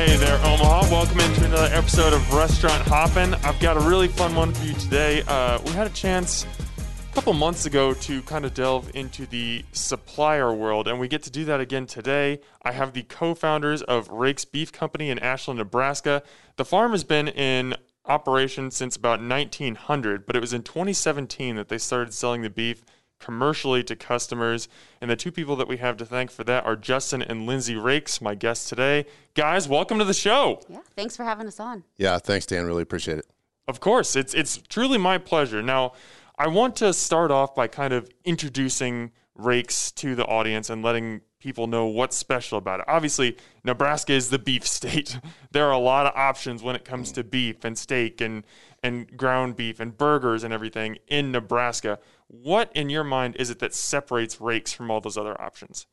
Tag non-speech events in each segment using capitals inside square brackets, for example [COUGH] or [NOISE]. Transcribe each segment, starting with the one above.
Hey there, Omaha. Welcome into another episode of Restaurant Hoppen. I've got a really fun one for you today. Uh, we had a chance a couple months ago to kind of delve into the supplier world, and we get to do that again today. I have the co founders of Raikes Beef Company in Ashland, Nebraska. The farm has been in operation since about 1900, but it was in 2017 that they started selling the beef commercially to customers. And the two people that we have to thank for that are Justin and Lindsey Raikes, my guests today. Guys, welcome to the show. Yeah, thanks for having us on. Yeah, thanks, Dan. Really appreciate it. Of course, it's it's truly my pleasure. Now, I want to start off by kind of introducing Raikes to the audience and letting people know what's special about it. Obviously, Nebraska is the beef state. [LAUGHS] There are a lot of options when it comes to beef and steak and and ground beef and burgers and everything in Nebraska. What in your mind is it that separates Raikes from all those other options?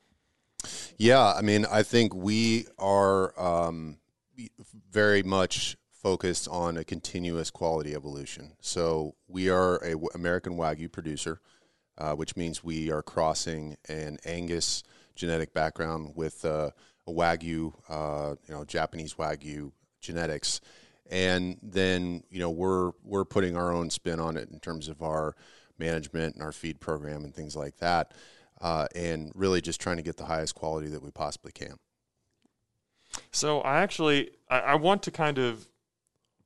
Yeah, I mean, I think we are um, very much focused on a continuous quality evolution. So we are a w- American Wagyu producer, uh, which means we are crossing an Angus genetic background with uh, a Wagyu, uh, you know, Japanese Wagyu genetics, and then you know we're we're putting our own spin on it in terms of our management and our feed program and things like that, uh, and really just trying to get the highest quality that we possibly can. So I actually I, I want to kind of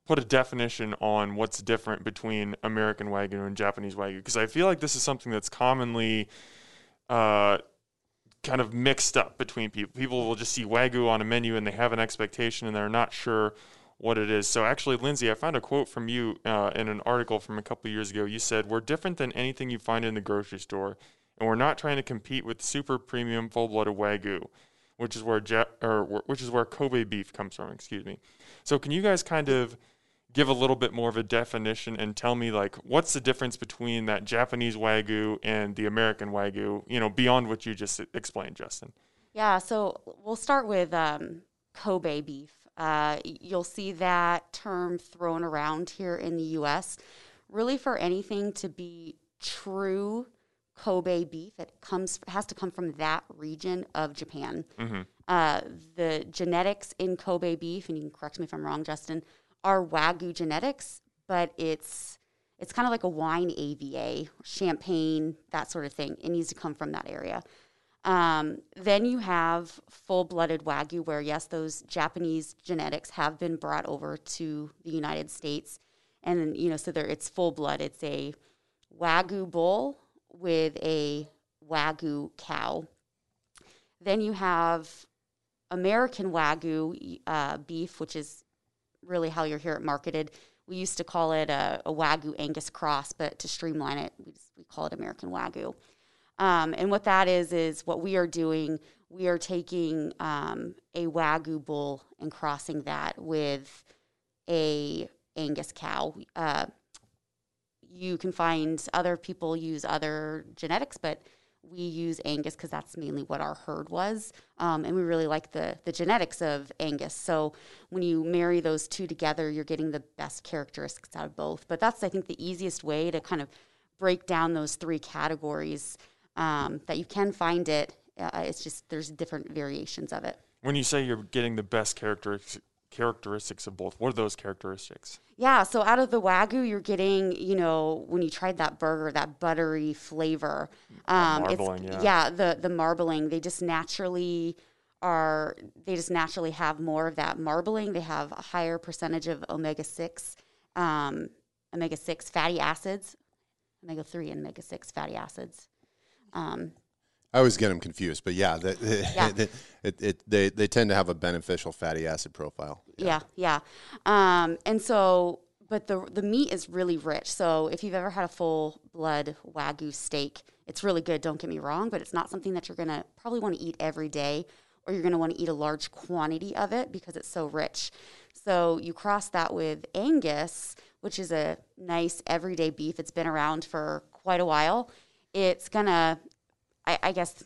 put a definition on what's different between American Wagyu and Japanese Wagyu because I feel like this is something that's commonly uh, kind of mixed up between people. People will just see Wagyu on a menu and they have an expectation and they're not sure what it is. So actually, Lindsey, I found a quote from you uh, in an article from a couple years ago. You said, "We're different than anything you find in the grocery store, and we're not trying to compete with super premium full-blooded Wagyu." Which is where or which is where Kobe beef comes from. Excuse me. So, can you guys kind of give a little bit more of a definition and tell me like what's the difference between that Japanese wagyu and the American wagyu? You know, beyond what you just explained, Justin. Yeah, so we'll start with um, Kobe beef. Uh, you'll see that term thrown around here in the U.S. Really, for anything to be true Kobe beef, it comes has to come from that region of Japan. Mm-hmm. Uh, the genetics in Kobe beef, and you can correct me if I'm wrong, Justin, are Wagyu genetics, but it's it's kind of like a wine AVA, champagne, that sort of thing. It needs to come from that area. Um, then you have full blooded Wagyu, where yes, those Japanese genetics have been brought over to the United States. And, you know, so there it's full blood. It's a Wagyu bull with a Wagyu cow. Then you have American Wagyu uh, beef, which is really how you hear it marketed. We used to call it a, a Wagyu Angus cross, but to streamline it, we, just, we call it American Wagyu. Um, and what that is is what we are doing. We are taking um, a Wagyu bull and crossing that with a Angus cow. Uh, you can find other people use other genetics, but we use Angus because that's mainly what our herd was, um, and we really like the the genetics of Angus. So when you marry those two together, you're getting the best characteristics out of both. But that's I think the easiest way to kind of break down those three categories um, that you can find it. Uh, it's just there's different variations of it. When you say you're getting the best characteristics characteristics of both, what are those characteristics? Yeah, so out of the wagyu, you're getting, you know, when you tried that burger, that buttery flavor. Um, marbling, yeah. yeah, the the marbling. They just naturally are. They just naturally have more of that marbling. They have a higher percentage of omega six, um, omega six fatty acids, omega three and omega six fatty acids. Um, I always get them confused, but yeah, the, Yeah. [LAUGHS] it, it, it, they they tend to have a beneficial fatty acid profile. Yeah, yeah. Um, and so, but the the meat is really rich. So if you've ever had a full blood wagyu steak, it's really good. Don't get me wrong, but it's not something that you're gonna probably want to eat every day, or you're gonna want to eat a large quantity of it because it's so rich. So you cross that with Angus, which is a nice everyday beef. It's been around for quite a while. It's gonna, I, I guess,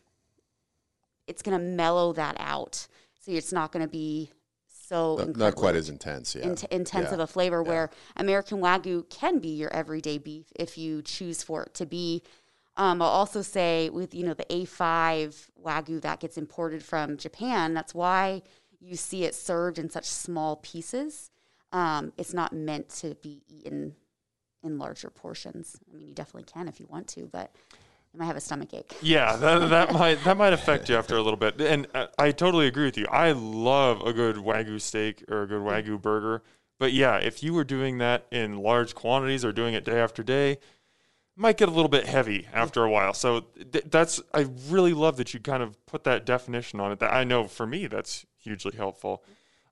it's gonna mellow that out. So it's not gonna be so Not, not quite as intense. Yeah. int- intense Yeah. of a flavor where American Wagyu can be your everyday beef if you choose for it to be. Um, I'll also say with you know the A5 Wagyu that gets imported from Japan, that's why you see it served in such small pieces, um, it's not meant to be eaten in larger portions. I mean, you definitely can if you want to, but you might have a stomach ache. [LAUGHS] Yeah, that, that might that might affect you after a little bit. And uh, I totally agree with you. I love a good wagyu steak or a good wagyu burger. But yeah, if you were doing that in large quantities or doing it day after day, it might get a little bit heavy after a while. So th- that's I really love that you kind of put that definition on it. That I know for me that's hugely helpful.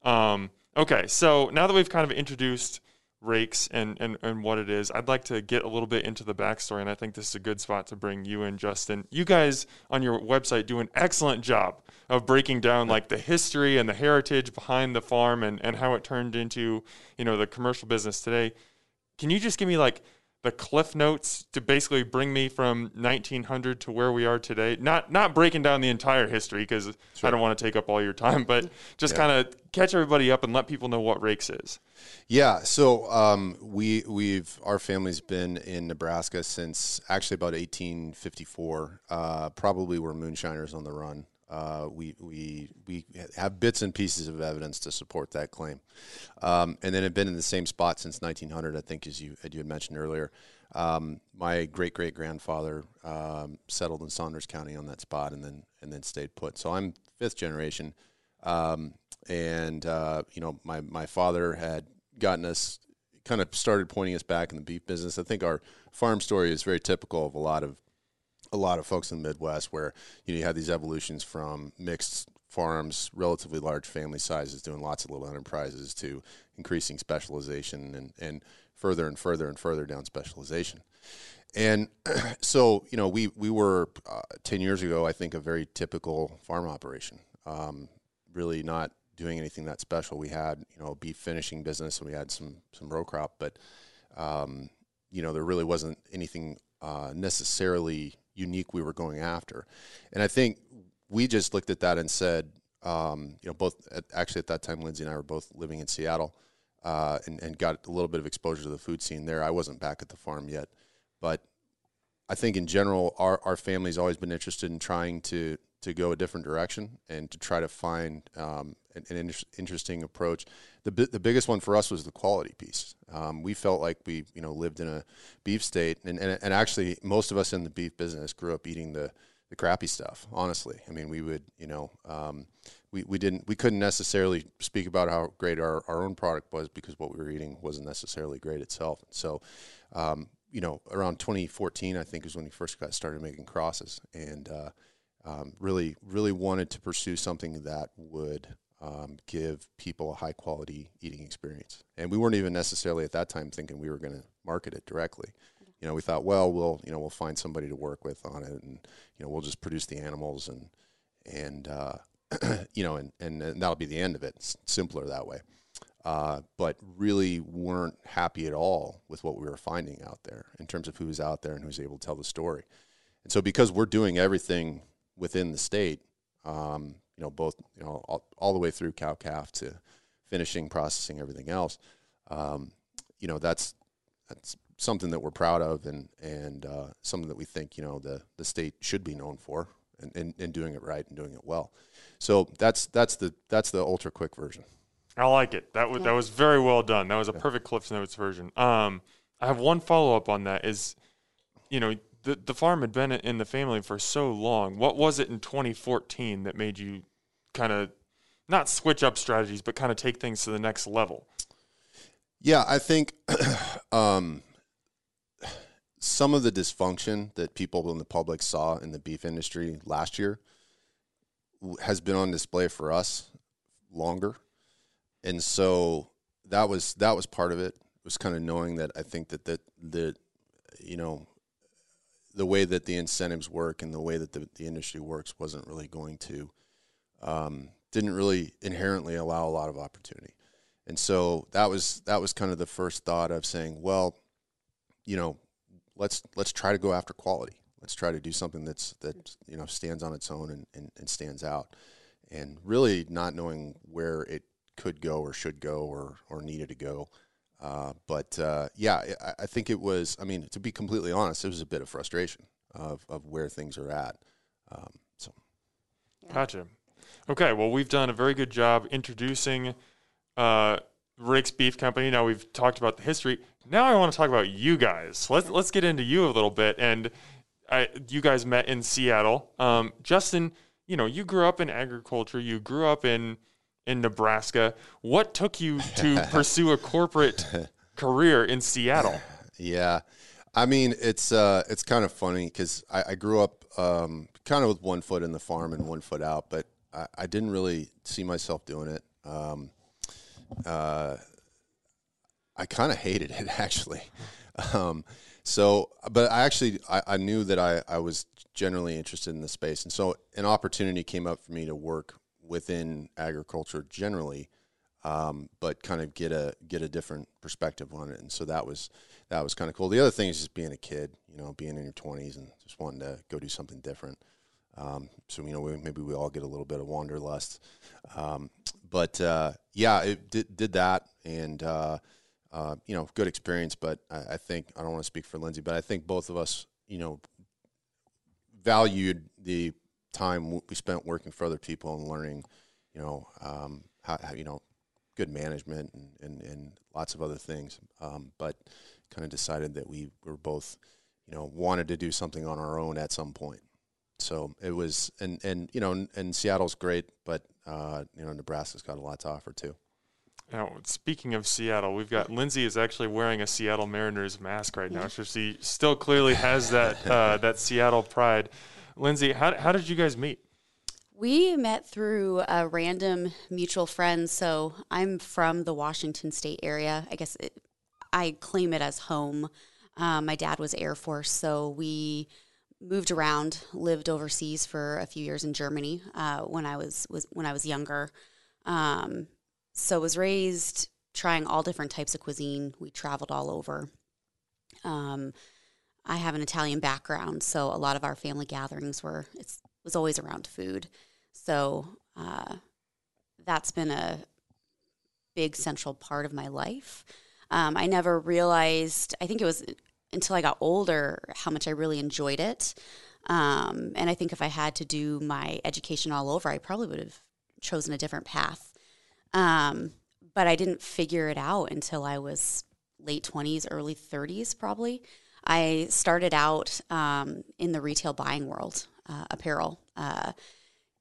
Um, okay, so now that we've kind of introduced Raikes and, and, and what it is, I'd like to get a little bit into the backstory, and I think this is a good spot to bring you in, Justin. You guys on your website do an excellent job of breaking down like the history and the heritage behind the farm and, and how it turned into, you know, the commercial business today. Can you just give me like the cliff notes to basically bring me from 1900 to where we are today. Not not breaking down the entire history because sure. I don't want to take up all your time, but just yeah. kind of catch everybody up and let people know what Raikes is. Yeah, so um, we we've our family's been in Nebraska since actually about 1854. Uh, probably were moonshiners on the run. Uh, we we we have bits and pieces of evidence to support that claim, um, and then have been in the same spot since 1900. I think, as you as you had mentioned earlier. Um, my great great grandfather um, settled in Saunders County on that spot, and then and then stayed put. So I'm fifth generation, um, and uh, you know my my father had gotten us kind of started pointing us back in the beef business. I think our farm story is very typical of a lot of a lot of folks in the Midwest where you know you have these evolutions from mixed farms, relatively large family sizes, doing lots of little enterprises to increasing specialization and, and further and further and further down specialization. And [CLEARS THROAT] so, you know, we, we were uh, 10 years ago, I think, a very typical farm operation, um, really not doing anything that special. We had, you know, a beef finishing business and we had some, some row crop, but, um, you know, there really wasn't anything uh, necessarily unique we were going after. And I think we just looked at that and said, um, you know, both at, actually at that time, Lindsey and I were both living in Seattle uh, and, and got a little bit of exposure to the food scene there. I wasn't back at the farm yet, but I think in general, our, our family's always been interested in trying to to go a different direction and to try to find um, an, an inter- interesting approach. The the biggest one for us was the quality piece. Um, we felt like we you know lived in a beef state, and, and and actually most of us in the beef business grew up eating the the crappy stuff. Honestly, I mean we would you know. Um, we, we didn't we couldn't necessarily speak about how great our, our own product was because what we were eating wasn't necessarily great itself. So, um, you know, around 2014, I think is when we first got started making crosses, and uh, um, really, really wanted to pursue something that would um, give people a high quality eating experience. And we weren't even necessarily at that time thinking we were going to market it directly. You know, we thought, well, we'll you know we'll find somebody to work with on it, and you know we'll just produce the animals and and uh, [CLEARS THROAT] you know and, and, and that'll be the end of it. It's simpler that way. Uh, but really weren't happy at all with what we were finding out there in terms of who's out there and who's able to tell the story. And so because we're doing everything within the state, um, you know, both, you know, all, all, the way through cow calf to finishing, processing, everything else. Um, you know, that's, that's something that we're proud of and, and, uh, something that we think, you know, the, the state should be known for and, and, and doing it right and doing it well. So that's, that's the, that's the ultra quick version. I like it. That was, that was very well done. That was a perfect Cliff Notes version. Um, I have one follow up on that is, you know, the the farm had been in the family for so long. What was it in 2014 that made you kind of not switch up strategies, but kind of take things to the next level? Yeah, I think [CLEARS THROAT] um, some of the dysfunction that people in the public saw in the beef industry last year has been on display for us longer, and so that was that was part of it. it was kind of knowing that I think that that that you know the way that the incentives work and the way that the, the industry works wasn't really going to um, didn't really inherently allow a lot of opportunity and so that was that was kind of the first thought of saying well you know let's let's try to go after quality let's try to do something that's that you know stands on its own and, and, and stands out and really not knowing where it could go or should go or or needed to go uh, but uh, yeah, I, I, think it was. I mean, to be completely honest, it was a bit of frustration of of where things are at. Um, so, yeah. gotcha. Okay, well, we've done a very good job introducing uh, Raikes Beef Company. Now we've talked about the history. Now I want to talk about you guys. Let's let's get into you a little bit. And I, you guys met in Seattle. Um, Justin, you know, you grew up in agriculture. You grew up in in Nebraska. What took you to [LAUGHS] pursue a corporate career in Seattle? Yeah, I mean it's uh, it's kind of funny because I, I, grew up um, kind of with one foot in the farm and one foot out, but I, I didn't really see myself doing it. Um, uh, I kind of hated it [LAUGHS] actually. Um, so, but I actually I, I knew that I, I was generally interested in the space, and so an opportunity came up for me to work within agriculture generally, um, but kind of get a get a different perspective on it, and so that was that was kind of cool. The other thing is just being a kid, you know, being in your twenties and just wanting to go do something different. Um, so you know, we, maybe we all get a little bit of wanderlust. Um, but uh, yeah, it did, did that, and uh, uh, you know, good experience. But I, I think I don't want to speak for Lindsey, but I think both of us, you know, valued the time we spent working for other people and learning, you know, um, how, how, you know, good management and, and, and lots of other things. Um, but kind of decided that we were both, you know, wanted to do something on our own at some point. So it was, and and you know, and, Seattle's great, but uh, you know, Nebraska's got a lot to offer too. Now, speaking of Seattle, we've got Lindsey is actually wearing a Seattle Mariners mask right now, so she still clearly has that [LAUGHS] uh, that Seattle pride. Lindsey, how how did you guys meet? We met through a random mutual friend. So I'm from the Washington State area. I guess it, I claim it as home. Um, my dad was Air Force, so we moved around, lived overseas for a few years in Germany uh, when I was, was when I was younger. Um, so was raised trying all different types of cuisine. We traveled all over. Um, I have an Italian background, so a lot of our family gatherings were it was always around food. So uh, that's been a big central part of my life. Um, I never realized. I think it was until I got older how much I really enjoyed it. Um, and I think if I had to do my education all over, I probably would have chosen a different path. Um, but I didn't figure it out until I was late 20s, early 30s, probably. I started out um, in the retail buying world, uh, apparel. Uh,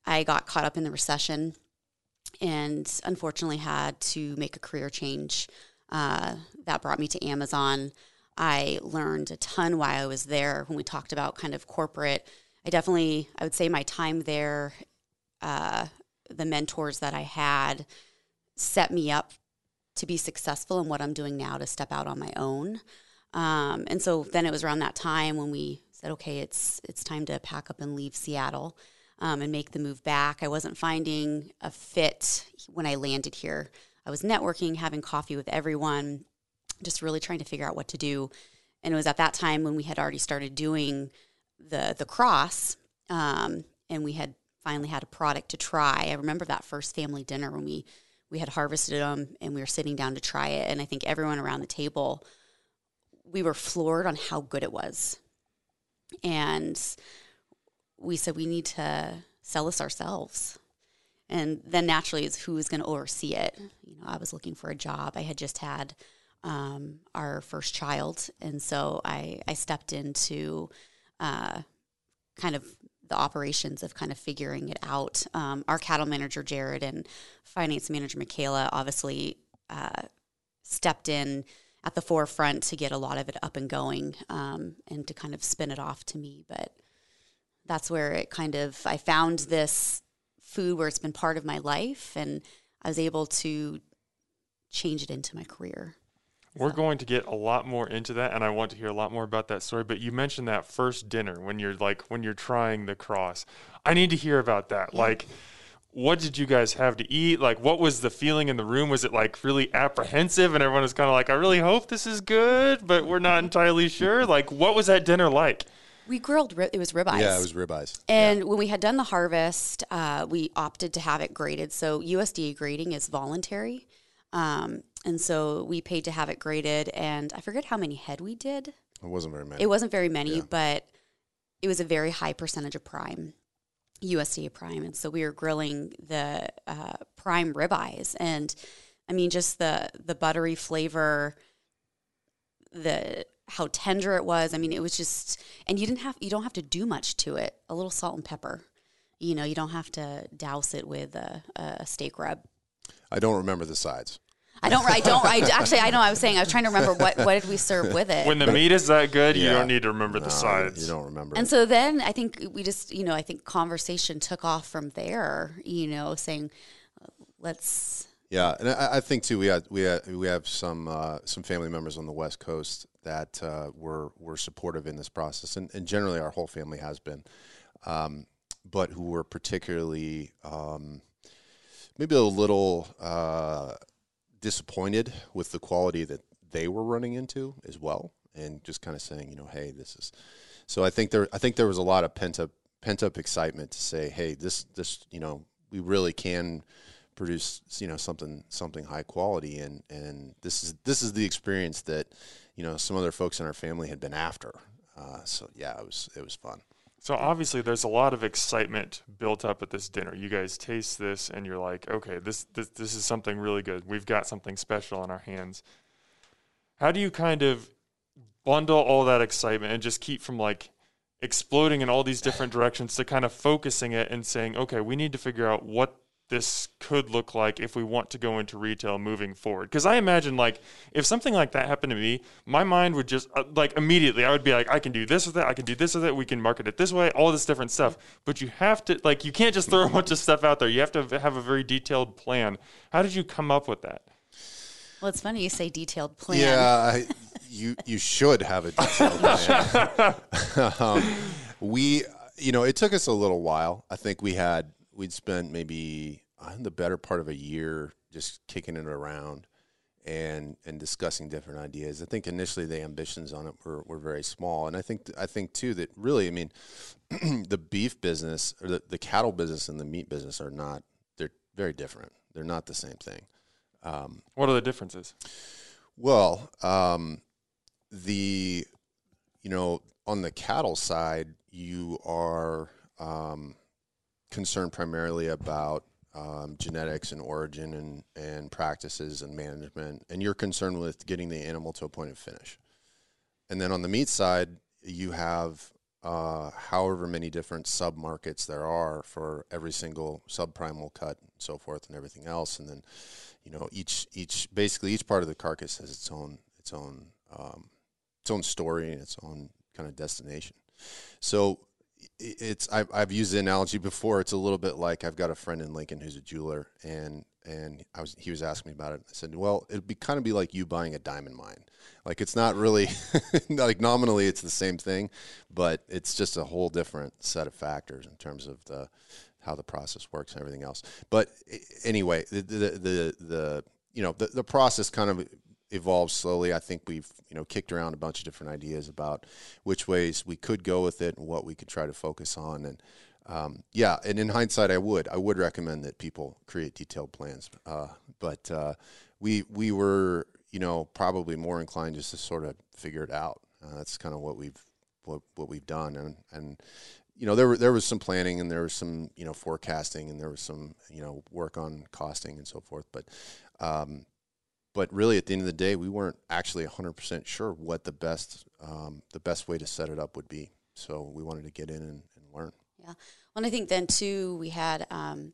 I got caught up in the recession and unfortunately had to make a career change. Uh, that brought me to Amazon. I learned a ton while I was there when we talked about kind of corporate. I definitely, I would say my time there, uh, the mentors that I had set me up to be successful in what I'm doing now to step out on my own. Um, and so then it was around that time when we said, okay, it's it's time to pack up and leave Seattle um, and make the move back. I wasn't finding a fit when I landed here. I was networking, having coffee with everyone, just really trying to figure out what to do. And it was at that time when we had already started doing the the cross, um, and we had finally had a product to try. I remember that first family dinner when we we had harvested them and we were sitting down to try it, and I think everyone around the table we were floored on how good it was, and we said we need to sell this ourselves. And then naturally is who is going to oversee it. You know, I was looking for a job. I had just had um, our first child, and so I I stepped into uh, kind of the operations of kind of figuring it out. Um, our cattle manager Jared and finance manager Michaela obviously uh, stepped in at the forefront to get a lot of it up and going um, and to kind of spin it off to me. But that's where it kind of I found this food where it's been part of my life, and I was able to change it into my career. We're so. going to get a lot more into that, and I want to hear a lot more about that story. But you mentioned that first dinner when you're like when you're trying the cross. I need to hear about that. Yeah. Like, what did you guys have to eat? Like, what was the feeling in the room? Was it like really apprehensive, and everyone was kind of like, "I really hope this is good," but we're not entirely sure. [LAUGHS] Like, what was that dinner like? We grilled. It was ribeyes. Yeah, it was ribeyes. And yeah. when we had done the harvest, uh, we opted to have it graded. So USDA grading is voluntary, um, and so we paid to have it graded. And I forget how many head we did. It wasn't very many. It wasn't very many, yeah. but it was a very high percentage of prime. USDA Prime, and so we were grilling the uh, prime ribeyes, and I mean, just the the buttery flavor, the how tender it was. I mean, it was just, and you didn't have you don't have to do much to it. A little salt and pepper. You know, you don't have to douse it with a, a steak rub. I don't remember the sides. I don't. I don't. I actually. I know. I was saying. I was trying to remember what what did we serve with it. When the meat is that good, you don't need to remember the sides. You don't remember. And it. so then I think we just, you know, I think conversation took off from there. You know, saying, let's. Yeah, and I, I think too we had we had, we have some uh, some family members on the West Coast that uh, were were supportive in this process, and, and generally our whole family has been, um, but who were particularly um, maybe a little uh, disappointed with the quality that they were running into as well, and just kind of saying, you know, hey, this is. So I think there I think there was a lot of pent up pent up excitement to say, hey, this this you know we really can produce you know something something high quality and and this is this is the experience that you know some other folks in our family had been after uh, so yeah it was it was fun So obviously, there's a lot of excitement built up at this dinner. You guys taste this, and you're like, "Okay, this this this is something really good. We've got something special in our hands." How do you kind of bundle all that excitement and just keep from like exploding in all these different directions to kind of focusing it and saying, "Okay, we need to figure out what this could look like if we want to go into retail moving forward. Because I imagine, like, if something like that happened to me, my mind would just, uh, like, immediately, I would be like, I can do this with it, I can do this with it, we can market it this way, all this different stuff. But you have to, like, you can't just throw a bunch of stuff out there. You have to have a very detailed plan. How did you come up with that? Well, it's funny you say detailed plan. yeah I, you you should have a detailed plan [LAUGHS] [LAUGHS] um, we you know it took us a little while i think we had we'd spent maybe the better part of a year just kicking it around and and discussing different ideas. I think initially the ambitions on it were, were very small, and I think I think too that really, I mean, [CLEARS THROAT] the beef business or the, the cattle business and the meat business are not they're very different. They're not the same thing. What are the differences? Well, um, the you know on the cattle side, you are um, concerned primarily about um, genetics and origin and and practices and management, and you're concerned with getting the animal to a point of finish. And then on the meat side, you have uh, however many different sub markets there are for every single subprimal cut and so forth and everything else, and then you know each each basically each part of the carcass has its own its own um, its own story and its own kind of destination. So it's I've, I've used the analogy before. It's a little bit like I've got a friend in Lincoln who's a jeweler, and and I was he was asking me about it. I said, well, it'd be kind of be like you buying a diamond mine. Like it's not really [LAUGHS] like nominally it's the same thing, but it's just a whole different set of factors in terms of the how the process works and everything else. But anyway, the the the, the you know the, the process kind of evolved slowly. I think we've you know kicked around a bunch of different ideas about which ways we could go with it and what we could try to focus on. And um, yeah, and in hindsight, I would I would recommend that people create detailed plans. Uh, but uh, we we were you know probably more inclined just to sort of figure it out. Uh, that's kind of what we've what, what we've done and and you know there were there was some planning and there was some you know forecasting and there was some you know work on costing and so forth but um, but really at the end of the day we weren't actually 100% sure what the best um, the best way to set it up would be so we wanted to get in and, and learn Yeah. Well, and I think then too, we had um,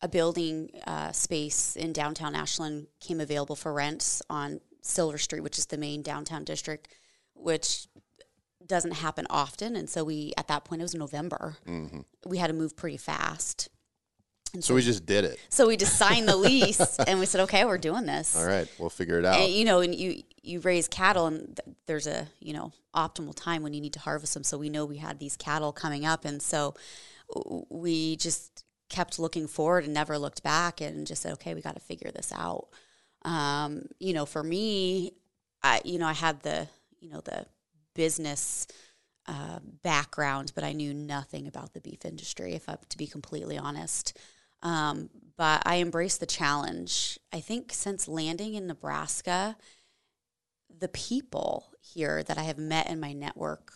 a building uh, space in downtown Ashland came available for rents on Silver Street, which is the main downtown district, which doesn't happen often. And so we, at that point, it was November. We had to move pretty fast. And so we just did it so we just signed the lease [LAUGHS] and we said, okay, we're doing this. all right we'll figure it out And, you know, and you you raise cattle, and th- there's a you know optimal time when you need to harvest them. So we know we had these cattle coming up, and so we just kept looking forward and never looked back, and just said, okay, we got to figure this out. Um, you know, for me, I you know I had the you know the business uh, background, but I knew nothing about the beef industry, if I to be completely honest. Um, but I embraced the challenge. I think since landing in Nebraska, the people here that I have met in my network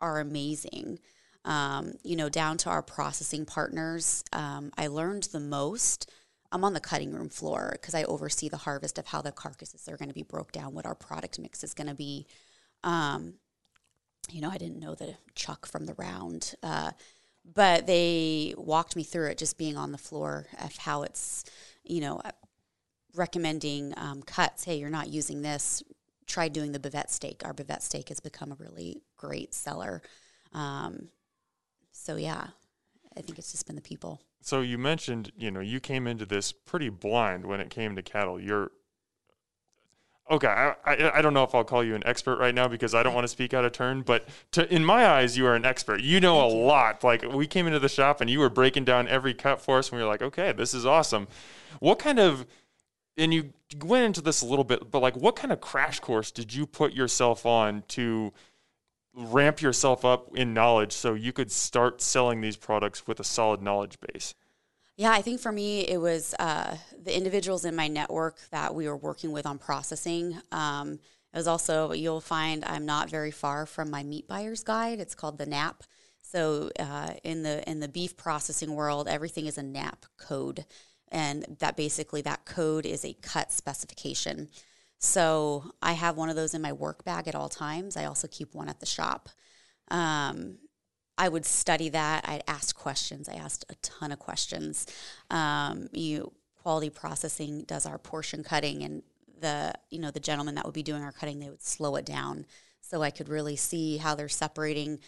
are amazing. um, you know, down to our processing partners. Um, I learned the most. I'm on the cutting room floor because I oversee the harvest of how the carcasses are going to be broke down, what our product mix is going to be. Um, you know, I didn't know the chuck from the round, uh, but they walked me through it just being on the floor of how it's, you know, recommending um, cuts. Hey, you're not using this. Try doing the bavette steak. Our bavette steak has become a really great seller. Um, so yeah, I think it's just been the people. So you mentioned, you know, you came into this pretty blind when it came to cattle. You're okay. I, I, I don't know if I'll call you an expert right now because I don't want to speak out of turn. But to, in my eyes, you are an expert. You know Thank a you. lot. Like we came into the shop and you were breaking down every cut for us, and we were like, okay, this is awesome. What kind of and you went into this a little bit, but like, what kind of crash course did you put yourself on to? ramp yourself up in knowledge so you could start selling these products with a solid knowledge base? Yeah, I think for me, it was uh, the individuals in my network that we were working with on processing. Um, it was also, you'll find I'm not very far from my meat buyer's guide. It's called the NAMP. So uh, in the in the beef processing world, everything is a NAMP code, and that basically that code is a cut specification. So I have one of those in my work bag at all times. I also keep one at the shop. Um, I would study that. I'd ask questions. I asked a ton of questions. Um, you quality processing does our portion cutting, and the you know the gentleman that would be doing our cutting, they would slow it down so I could really see how they're separating.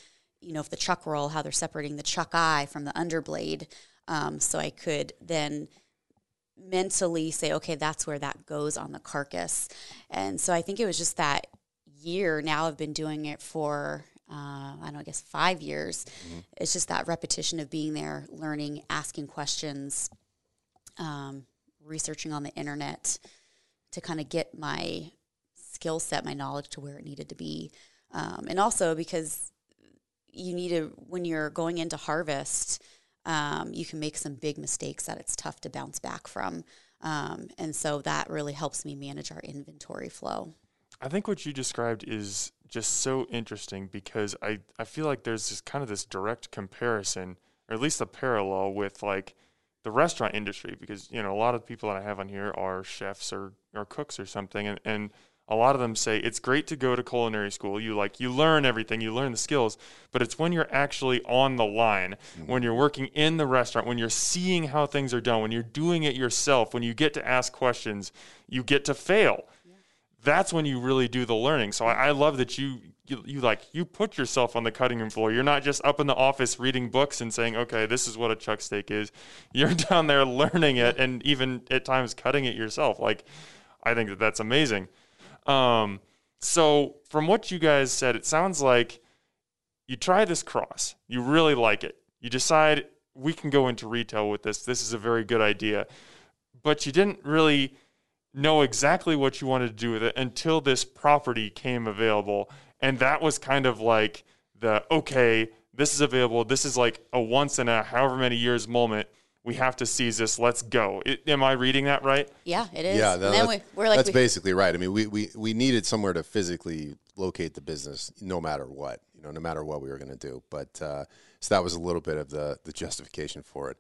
You know, if the chuck roll, how they're separating the chuck eye from the underblade, um, so I could then mentally say, okay, that's where that goes on the carcass. And so I think it was just that year. Now I've been doing it for, uh, I don't know, I guess five years. Mm-hmm. It's just that repetition of being there, learning, asking questions, um, researching on the internet to kind of get my skill set, my knowledge to where it needed to be. Um, and also because you need to, when you're going into harvest, um, you can make some big mistakes that it's tough to bounce back from. Um, and so that really helps me manage our inventory flow. I think what you described is just so interesting because I, I feel like there's this kind of this direct comparison, or at least a parallel with like the restaurant industry because, you know, a lot of people that I have on here are chefs or, or cooks or something. And, and a lot of them say it's great to go to culinary school. You like you learn everything, you learn the skills, but it's when you're actually on the line, mm-hmm. when you're working in the restaurant, when you're seeing how things are done, when you're doing it yourself, when you get to ask questions, you get to fail. That's when you really do the learning. So I, I love that you, you you like you put yourself on the cutting room floor. You're not just up in the office reading books and saying, "Okay, this is what a chuck steak is." [LAUGHS] You're down there learning it and even at times cutting it yourself. Like I think that that's amazing. Um, so from what you guys said, it sounds like you try this cross, you really like it, you decide we can go into retail with this. This is a very good idea, but you didn't really know exactly what you wanted to do with it until this property came available, and that was kind of like the okay, this is available. This is like a once in a however many years moment we have to seize this. Let's go. It, am I reading that right? Yeah, it is. Yeah, that, we, are like that's we, basically right. I mean, we, we we needed somewhere to physically locate the business, no matter what, you know, no matter what we were going to do. But uh, so that was a little bit of the the justification for it.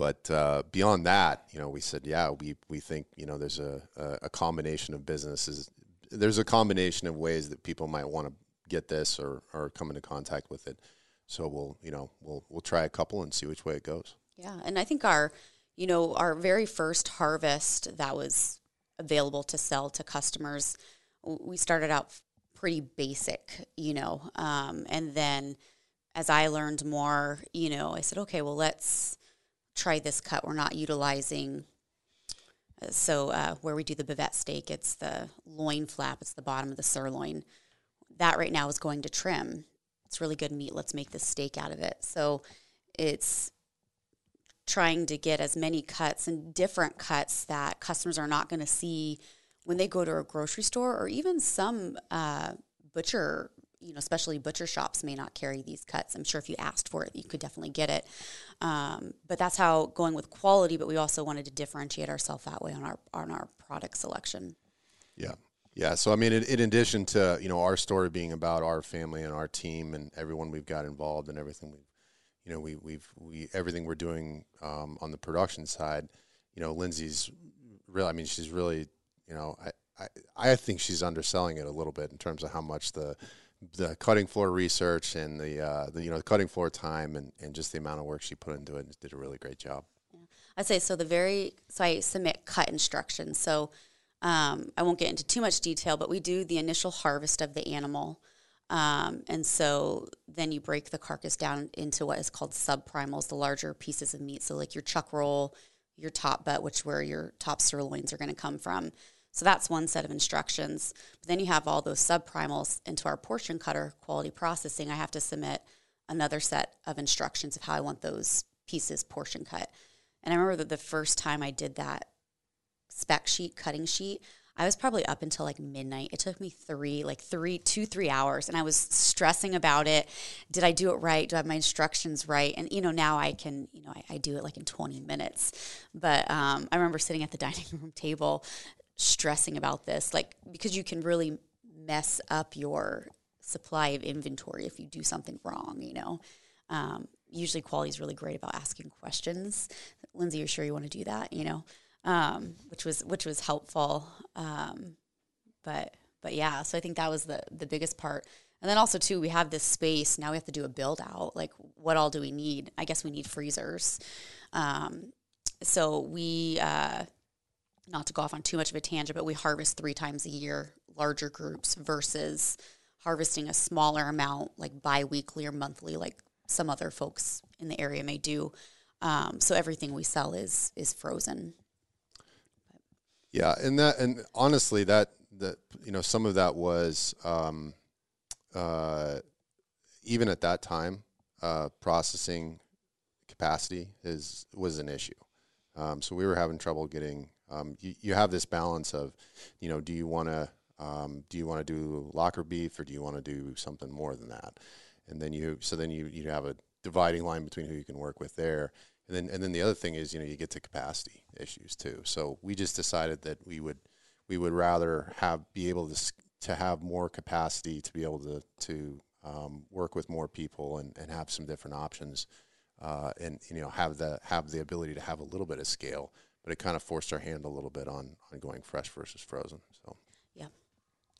But uh, beyond that, you know, we said, yeah, we we think you know there's a a, combination of businesses. There's a combination of ways that people might want to get this or or come into contact with it. So we'll you know we'll we'll try a couple and see which way it goes. Yeah, and I think our, you know, our very first harvest that was available to sell to customers, we started out pretty basic, you know, um, and then as I learned more, you know, I said, okay, well, let's try this cut. We're not utilizing. Uh, so uh, where we do the bavette steak, it's the loin flap. It's the bottom of the sirloin. That right now is going to trim. It's really good meat. Let's make this steak out of it. So it's trying to get as many cuts and different cuts that customers are not going to see when they go to a grocery store or even some uh, butcher you know especially butcher shops may not carry these cuts i'm sure if you asked for it you could definitely get it um, but that's how going with quality but we also wanted to differentiate ourselves that way on our on our product selection yeah yeah so i mean in, in addition to you know our story being about our family and our team and everyone we've got involved and everything we've you know, we we've we everything we're doing um, on the production side. You know, Lindsey's really. I mean, she's really. You know, I, I I think she's underselling it a little bit in terms of how much the the cutting floor research and the, uh, the you know the cutting floor time and, and just the amount of work she put into it did a really great job. I'd say so. The very so I submit cut instructions. So um, I won't get into too much detail, but we do the initial harvest of the animal. Um, and so then you break the carcass down into what is called subprimals, the larger pieces of meat. So like your chuck roll, your top butt, which where your top sirloins are going to come from. So that's one set of instructions. But then you have all those subprimals into our portion cutter quality processing. I have to submit another set of instructions of how I want those pieces portion cut. And I remember that the first time I did that spec sheet, cutting sheet, I was probably up until like midnight. It took me three, like three, two, three hours. And I was stressing about it. Did I do it right? Do I have my instructions right? And, you know, now I can, you know, I, I do it like in 20 minutes. But um, I remember sitting at the [LAUGHS] dining room table stressing about this, like, because you can really mess up your supply of inventory if you do something wrong, you know. Um, usually quality is really great about asking questions. Lindsey, you're sure you want to do that, you know, um, which was which was helpful. Um, but but yeah, so I think that was the the biggest part. And then also too, we have this space now. We have to do a build out. Like, what all do we need? I guess we need freezers. Um, so we, uh, not to go off on too much of a tangent, but we harvest three times a year, larger groups versus harvesting a smaller amount, like biweekly or monthly, like some other folks in the area may do. Um, so everything we sell is is frozen. Yeah, and that and honestly, that that you know some of that was um, uh, even at that time uh, processing capacity is was an issue. Um, so we were having trouble getting. Um, you, you have this balance of, you know, do you want to um, do you want to do locker beef or do you want to do something more than that? And then you so then you you have a dividing line between who you can work with there. And then and then the other thing is, you know, you get to capacity issues too. So we just decided that we would we would rather have be able to to have more capacity to be able to to um, work with more people and, and have some different options uh, and you know have the have the ability to have a little bit of scale but it kind of forced our hand a little bit on on going fresh versus frozen so yeah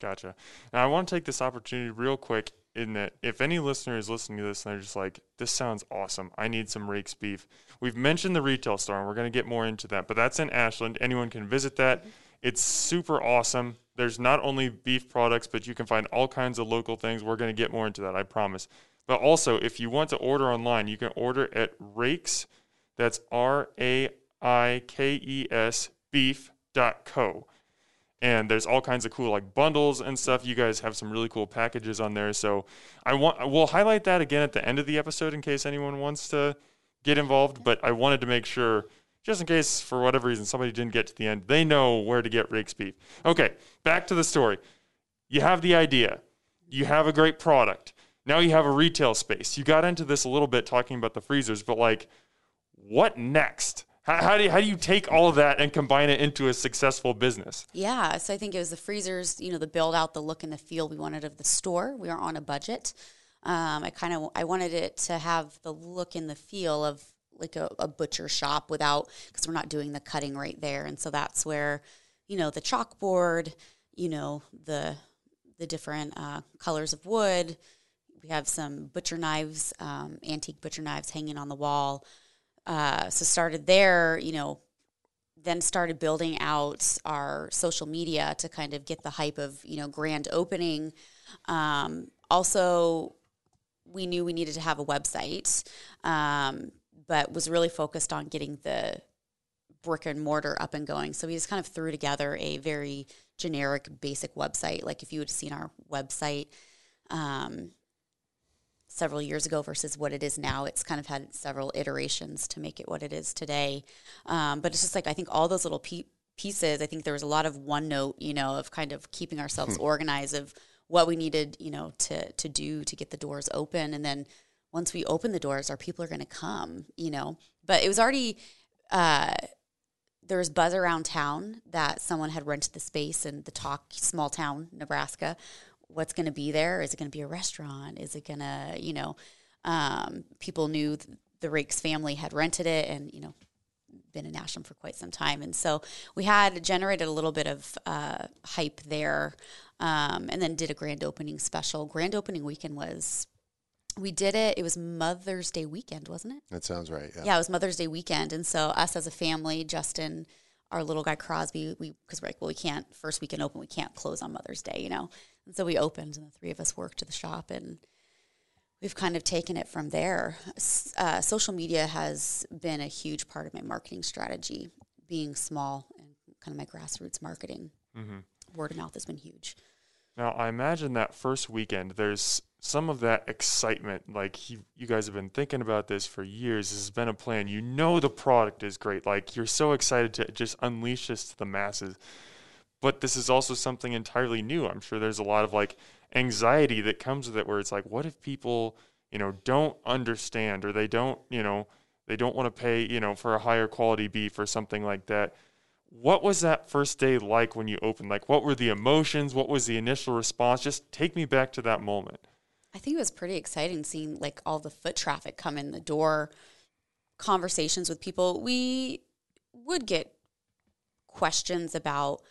gotcha now i want to take this opportunity real quick in that if any listener is listening to this and they're just like, this sounds awesome, I need some Raikes beef. We've mentioned the retail store and we're going to get more into that, but that's in Ashland. Anyone can visit that. Mm-hmm. It's super awesome. There's not only beef products, but you can find all kinds of local things. We're going to get more into that, I promise. But also, if you want to order online, you can order at Raikes. That's R A I K E S beef.co and there's all kinds of cool like bundles and stuff. You guys have some really cool packages on there. So I want we'll highlight that again at the end of the episode in case anyone wants to get involved. But I wanted to make sure, just in case for whatever reason somebody didn't get to the end, they know where to get Raikes beef. Okay, back to the story. You have the idea. You have a great product. Now you have a retail space. You got into this a little bit talking about the freezers, but like, what next? How, how, do you, how do you take all of that and combine it into a successful business? Yeah, so I think it was the freezers, you know, the build out, the look and the feel we wanted of the store. We were on a budget. Um, I kind of I wanted it to have the look and the feel of like a, a butcher shop without because we're not doing the cutting right there, and so that's where you know the chalkboard, you know the the different uh, colors of wood. We have some butcher knives, um, antique butcher knives hanging on the wall. Uh, so started there, you know, then started building out our social media to kind of get the hype of you know grand opening. Um, also, we knew we needed to have a website, um, but was really focused on getting the brick and mortar up and going. So we just kind of threw together a very generic, basic website. Like if you had seen our website, um, several years ago versus what it is now. It's kind of had several iterations to make it what it is today. Um, but it's just like I think all those little pe- pieces. I think there was a lot of one note, you know, of kind of keeping ourselves hmm. organized of what we needed, you know, to to do to get the doors open, and then once we open the doors, our people are going to come, you know. But it was already. Uh, there was buzz around town that someone had rented the space in the talk small town nebraska what's going to be there? Is it going to be a restaurant? Is it going to, you know, Um, people knew th- the Raikes family had rented it, and you know, been in Ashland for quite some time, and so we had generated a little bit of uh, hype there, um, and then did a grand opening special. Grand opening weekend was. We did it. It was Mother's Day weekend, wasn't it? That sounds right. Yeah. Yeah, it was Mother's Day weekend, and so us as a family, Justin, our little guy Crosby, we because we're like, well, we can't first weekend open, we can't close on Mother's Day, you know, and so we opened, and the three of us worked at the shop, and we've kind of taken it from there. Uh, social media has been a huge part of my marketing strategy, being small and kind of my grassroots marketing. Word of mouth has been huge. Now, I imagine that first weekend, there's some of that excitement. Like, you, you guys have been thinking about this for years. This has been a plan. You know the product is great. Like, you're so excited to just unleash this to the masses. But this is also something entirely new. I'm sure there's a lot of like anxiety that comes with it where it's like, what if people, you know, don't understand or they don't, you know, they don't want to pay, you know, for a higher quality beef or something like that. What was that first day like when you opened? Like, what were the emotions? What was the initial response? Just take me back to that moment. I think it was pretty exciting seeing like all the foot traffic come in the door, conversations with people. We would get questions about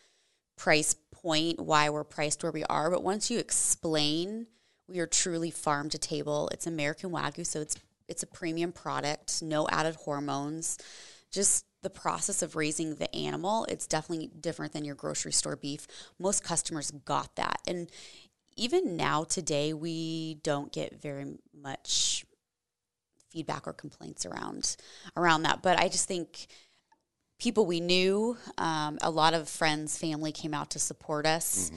price point, why we're priced where we are, but once you explain we are truly farm to table, it's American Wagyu, so it's it's a premium product, no added hormones. Just the process of raising the animal, it's definitely different than your grocery store beef. Most customers got that. And even now today we don't get very much feedback or complaints around around that but i just think people we knew um, a lot of friends family came out to support us.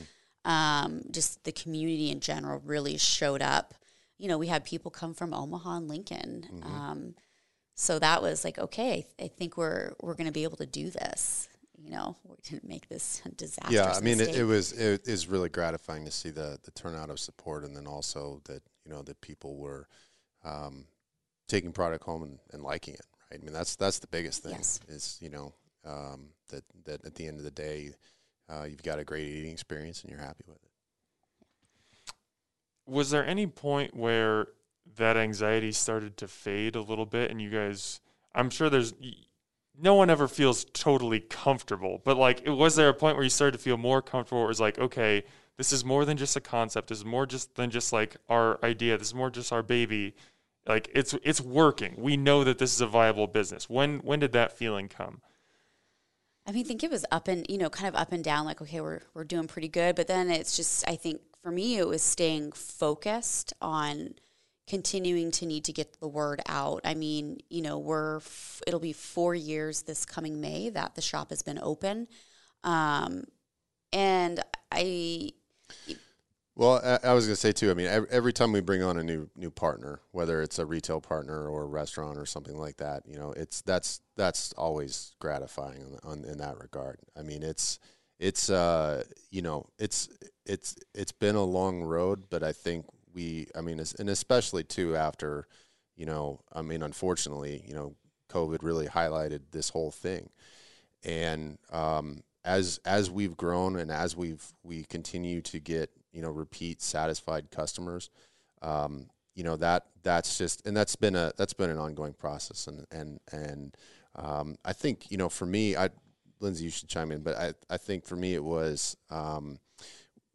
Um, just the community in general really showed up. You know we had people come from omaha and lincoln. Um, so that was like okay i think we're we're going to be able to do this. You know we didn't make this [LAUGHS] a disaster Yeah, I mean, it, it was it is really gratifying to see the the turnout of support, and then also that you know that people were um, taking product home and, and liking it. Right. I mean, that's that's the biggest thing. Yes. Is you know um, that that at the end of the day, uh, you've got a great eating experience and you're happy with it. Was there any point where that anxiety started to fade a little bit and you guys, I'm sure there's, no one ever feels totally comfortable, but like, it- was there a point where you started to feel more comfortable? Where it was like, okay, this is more than just a concept. This is more just than just like our idea. This is more just our baby. Like it's it's working. We know that this is a viable business. When when did that feeling come? I mean, I think it was up and you know, kind of up and down. Like, okay, we're we're doing pretty good, but then it's just. I think for me, it was staying focused on continuing to need to get the word out. I mean, you know, we're f- it'll be four years this coming May that the shop has been open, um, and I Well, I, I was going to say too. I mean, every, every time we bring on a new new partner, whether it's a retail partner or a restaurant or something like that, you know, it's that's that's always gratifying on, on in that regard. I mean, it's it's uh you know it's it's it's been a long road, but I think we, I mean, and especially too after, you know, I mean, unfortunately, you know, COVID really highlighted this whole thing, and um, as as we've grown and as we've we continue to get you know repeat satisfied customers. Um, you know that that's just and that's been a that's been an ongoing process and and and um, I think you know for me I Lindsey you should chime in but I I think for me it was um,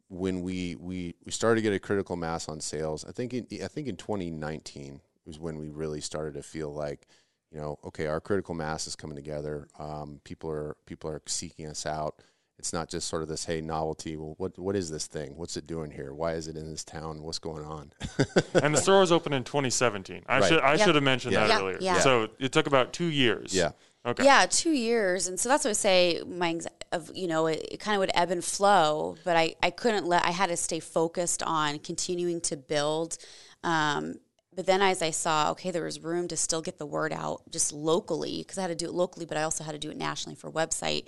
when we we we started to get a critical mass on sales I think in, I think in 2019 was when we really started to feel like you know okay our critical mass is coming together. Um, people are people are seeking us out it's not just sort of this hey novelty well what what is this thing what's it doing here why is it in this town what's going on [LAUGHS] And the store was open in 2017. I Right. should I Yep. should have mentioned Yeah. that Yeah, earlier. yeah. So it took about two years. yeah Okay. Yeah, two years, and so that's what I say. My anxi- of you know, it, it kind of would ebb and flow, but I I couldn't let. I had to stay focused on continuing to build. Um, but then as I saw, okay, there was room to still get the word out just locally because I had to do it locally, but I also had to do it nationally for website.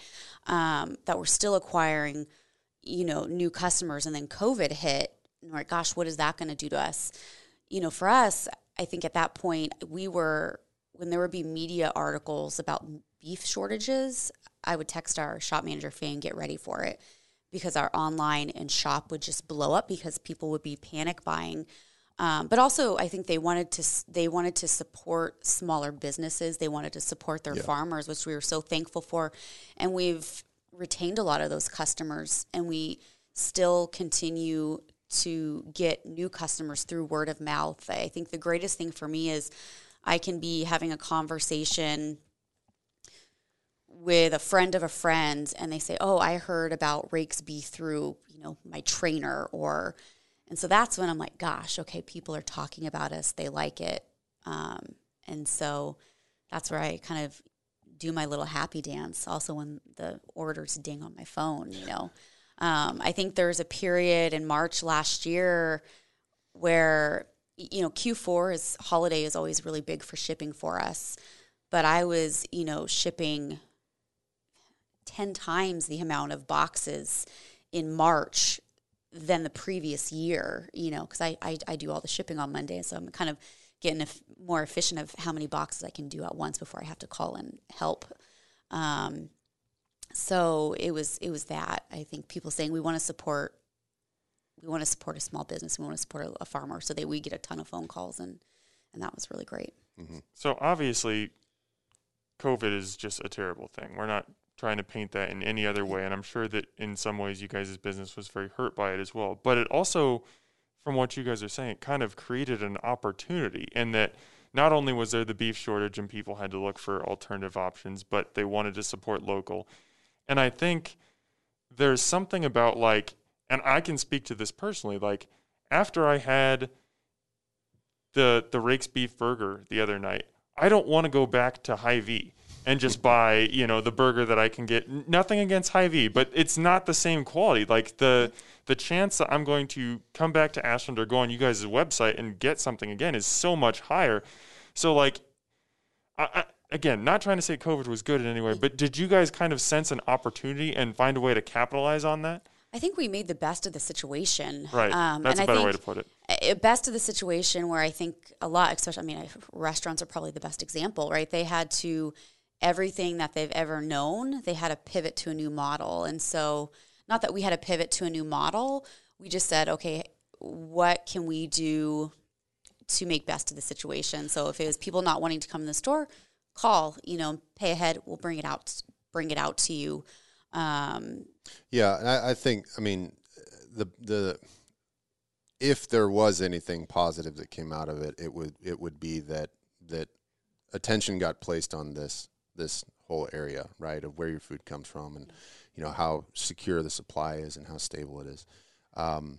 Um, that we're still acquiring, you know, new customers, and then COVID hit. And we're like, gosh, what is that going to do to us? You know, for us, I think at that point we were when there would be media articles about beef shortages, I would text our shop manager Faye get ready for it because our online and shop would just blow up because people would be panic buying. Um, but also, I think they wanted to they wanted to support smaller businesses. They wanted to support their farmers, which we were so thankful for, and we've retained a lot of those customers, and we still continue to get new customers through word of mouth. I think the greatest thing for me is I can be having a conversation with a friend of a friend and they say, "Oh, I heard about Raikes Beef through, you know, my trainer or and so that's when I'm like, gosh, okay, people are talking about us. They like it. Um, and so that's where I kind of do my little happy dance also when the orders ding on my phone, you know. Um, I think there's a period in March last year where you know Q4 is holiday is always really big for shipping for us, but I was you know shipping ten times the amount of boxes in March than the previous year. You know, because I, I I do all the shipping on Monday, so I'm kind of getting more efficient of how many boxes I can do at once before I have to call in help. Um, so it was it was that I think people saying we want to support we want to support a small business we want to support a, a farmer so that we get a ton of phone calls and and that was really great So obviously, COVID is just a terrible thing. We're not trying to paint that in any other way, and I'm sure that in some ways you guys' business was very hurt by it as well. But it also, from what you guys are saying, it kind of created an opportunity in that not only was there the beef shortage and people had to look for alternative options, but they wanted to support local. And I think there's something about like, and I can speak to this personally, like after I had the the Raikes beef burger the other night. I don't want to go back to Hy-Vee and just buy, you know, the burger that I can get. Nothing against Hy-Vee, but it's not the same quality. Like the the chance that I'm going to come back to Ashland or go on you guys' website and get something again is so much higher. So like, I, I, again, not trying to say COVID was good in any way, but did you guys kind of sense an opportunity and find a way to capitalize on that? I think we made the best of the situation Right. um, That's and a I better way think to put it. best of the situation where I think a lot, especially, I mean, restaurants are probably the best example, right? They had to, everything that they've ever known, they had to pivot to a new model. And so, not that we had to pivot to a new model, we just said, okay, what can we do to make best of the situation? So, if it was people not wanting to come in the store, call, you know, pay ahead, we'll bring it out, bring it out to you. Um, Yeah, and I, I think I mean the the if there was anything positive that came out of it, it would it would be that that attention got placed on this this whole area, right, of where your food comes from and you know how secure the supply is and how stable it is. Um,